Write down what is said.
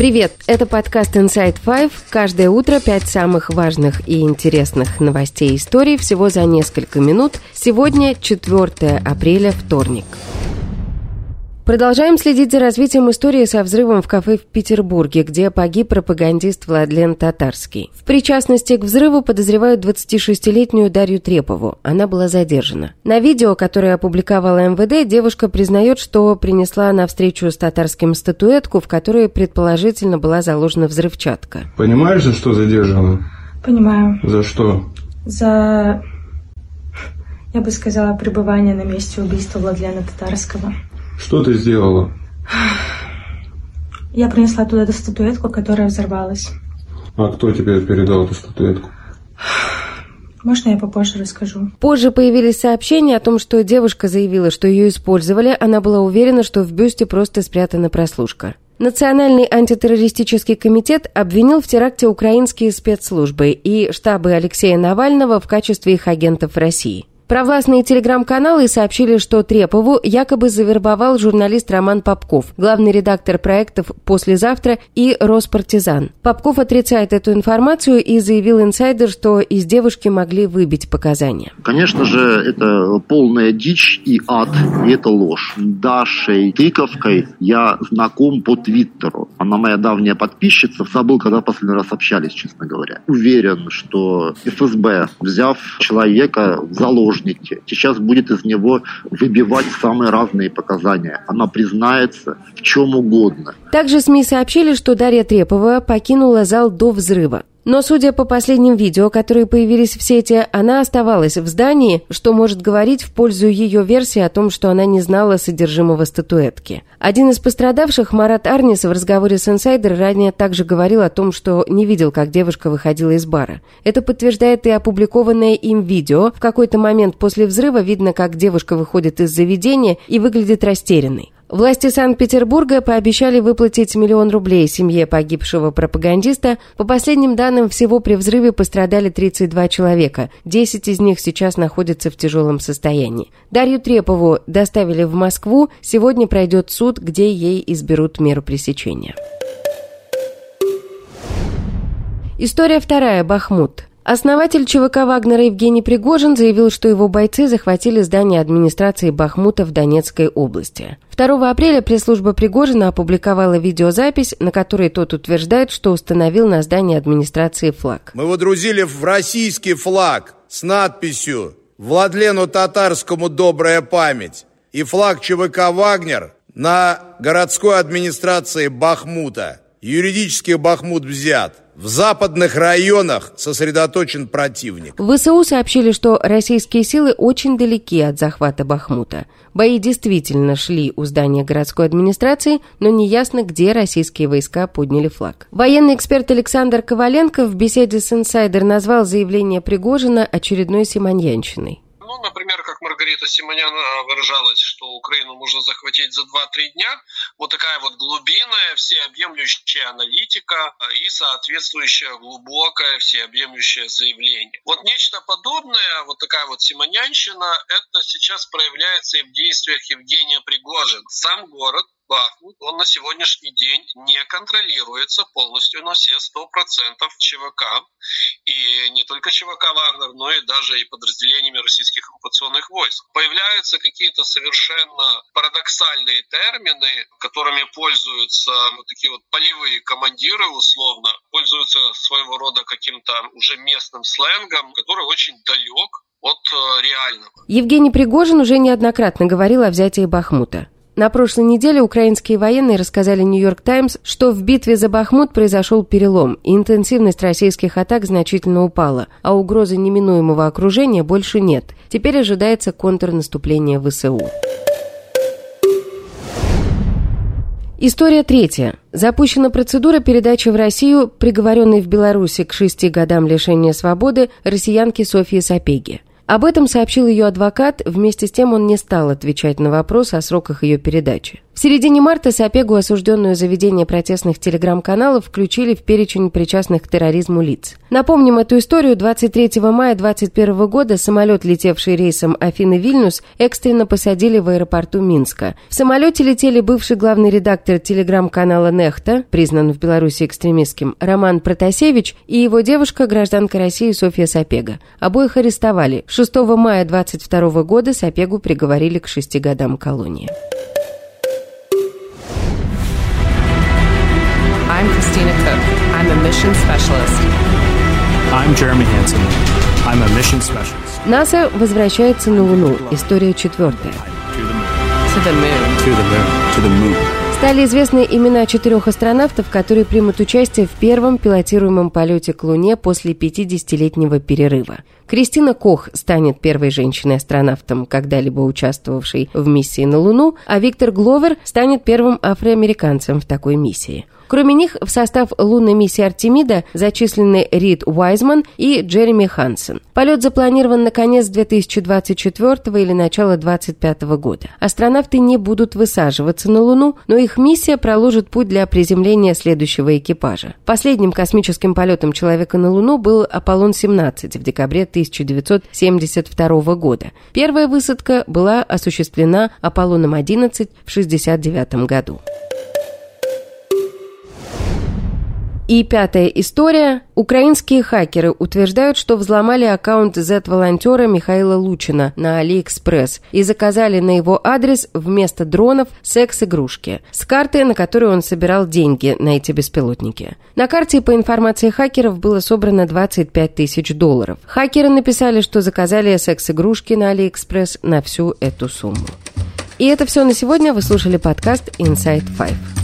Привет, это подкаст Inside Five. Каждое утро пять самых важных и интересных новостей истории всего за несколько минут. Сегодня 4 апреля, вторник. Продолжаем следить за развитием истории со взрывом в кафе в Петербурге, где погиб пропагандист Владлен Татарский. В причастности к взрыву подозревают 26-летнюю Дарью Трепову. Она была задержана. На видео, которое опубликовала МВД, девушка признает, что принесла на встречу с Татарским статуэтку, в которой предположительно была заложена взрывчатка. Понимаешь, за что задержана? Понимаю. За что? За, я бы сказала, пребывание на месте убийства Владлена Татарского. Что ты сделала? Я принесла туда эту статуэтку, которая взорвалась. А кто тебе передал эту статуэтку? Можно я попозже расскажу? Позже появились сообщения о том, что девушка заявила, что ее использовали. Она была уверена, что в бюсте просто спрятана прослушка. Национальный антитеррористический комитет обвинил в теракте украинские спецслужбы и штабы Алексея Навального в качестве их агентов в России. Провластные телеграм-каналы сообщили, что Трепову якобы завербовал журналист Роман Попков, главный редактор проектов «Послезавтра» и «Роспартизан». Попков отрицает эту информацию и заявил инсайдер, что из девушки могли выбить показания. Конечно же, это полная дичь и ад, и это ложь. Дашей Тыковкой я знаком по Твиттеру. Она моя давняя подписчица. Забыл, когда последний раз общались, честно говоря. Уверен, что ФСБ, взяв человека в заложники, заложники. Сейчас будет из него выбивать самые разные показания. Она признается в чем угодно. Также СМИ сообщили, что Дарья Трепова покинула зал до взрыва. Но, судя по последним видео, которые появились в сети, она оставалась в здании, что может говорить в пользу ее версии о том, что она не знала содержимого статуэтки. Один из пострадавших, Марат Арнис, в разговоре с инсайдер ранее также говорил о том, что не видел, как девушка выходила из бара. Это подтверждает и опубликованное им видео. В какой-то момент после взрыва видно, как девушка выходит из заведения и выглядит растерянной. Власти Санкт-Петербурга пообещали выплатить миллион рублей семье погибшего пропагандиста. По последним данным, всего при взрыве пострадали 32 человека. 10 из них сейчас находятся в тяжелом состоянии. Дарью Трепову доставили в Москву. Сегодня пройдет суд, где ей изберут меру пресечения. История вторая. Бахмут. Основатель ЧВК «Вагнера» Евгений Пригожин заявил, что его бойцы захватили здание администрации Бахмута в Донецкой области. 2 апреля пресс-служба Пригожина опубликовала видеозапись, на которой тот утверждает, что установил на здании администрации флаг. Мы водрузили в российский флаг с надписью «Владлену Татарскому добрая память» и флаг ЧВК «Вагнер» на городской администрации Бахмута. Юридически Бахмут взят. В западных районах сосредоточен противник. В ВСУ сообщили, что российские силы очень далеки от захвата Бахмута. Бои действительно шли у здания городской администрации, но неясно, где российские войска подняли флаг. Военный эксперт Александр Коваленко в беседе с «Инсайдер» назвал заявление Пригожина очередной симоньянщиной. Ну, например, Маргарита Симонян э, выражалась, что Украину можно захватить за 2-3 дня. Вот такая вот глубинная, всеобъемлющая аналитика э, и соответствующее глубокое, всеобъемлющее заявление. Вот нечто подобное, вот такая вот симонянщина, это сейчас проявляется и в действиях Евгения Пригожина. Сам город Бахмут, он на сегодняшний день не контролируется полностью на все 100% ЧВК. И не только ЧВК «Вагнер», но и даже и подразделениями российских оккупационных войск. Появляются какие-то совершенно парадоксальные термины, которыми пользуются вот такие вот полевые командиры условно, пользуются своего рода каким-то уже местным сленгом, который очень далек от э, реального. Евгений Пригожин уже неоднократно говорил о взятии Бахмута. На прошлой неделе украинские военные рассказали «Нью-Йорк Таймс», что в битве за Бахмут произошел перелом, и интенсивность российских атак значительно упала, а угрозы неминуемого окружения больше нет. Теперь ожидается контрнаступление ВСУ. История третья. Запущена процедура передачи в Россию приговоренной в Беларуси к шести годам лишения свободы россиянки Софьи Сапеги. Об этом сообщил ее адвокат, вместе с тем он не стал отвечать на вопрос о сроках ее передачи. В середине марта Сапегу, осужденную за ведение протестных телеграм-каналов, включили в перечень причастных к терроризму лиц. Напомним эту историю. 23 мая 2021 года самолет, летевший рейсом Афины-Вильнюс, экстренно посадили в аэропорту Минска. В самолете летели бывший главный редактор телеграм-канала «Нехта», признан в Беларуси экстремистским, Роман Протасевич и его девушка, гражданка России Софья Сапега. Обоих арестовали. 6 мая 2022 года Сапегу приговорили к шести годам колонии. Christina Cook. I'm a mission specialist. I'm Jeremy Hansen. I'm a mission specialist. НАСА возвращается на Луну. История четвертая. To the moon. To the moon. To the moon. To the moon. Стали известны имена четырех астронавтов, которые примут участие в первом пилотируемом полете к Луне после 50-летнего перерыва. Кристина Кох станет первой женщиной-астронавтом, когда-либо участвовавшей в миссии на Луну, а Виктор Гловер станет первым афроамериканцем в такой миссии. Кроме них, в состав лунной миссии Артемида зачислены Рид Уайзман и Джереми Хансен. Полет запланирован на конец 2024 или начало 2025 года. Астронавты не будут высаживаться на Луну, но их миссия проложит путь для приземления следующего экипажа. Последним космическим полетом человека на Луну был Аполлон-17 в декабре 1972 года. Первая высадка была осуществлена Аполлоном-11 в 1969 году. И пятая история. Украинские хакеры утверждают, что взломали аккаунт Z-волонтера Михаила Лучина на AliExpress и заказали на его адрес вместо дронов секс-игрушки с карты, на которую он собирал деньги на эти беспилотники. На карте, по информации хакеров, было собрано 25 тысяч долларов. Хакеры написали, что заказали секс-игрушки на AliExpress на всю эту сумму. И это все на сегодня. Вы слушали подкаст Inside Five.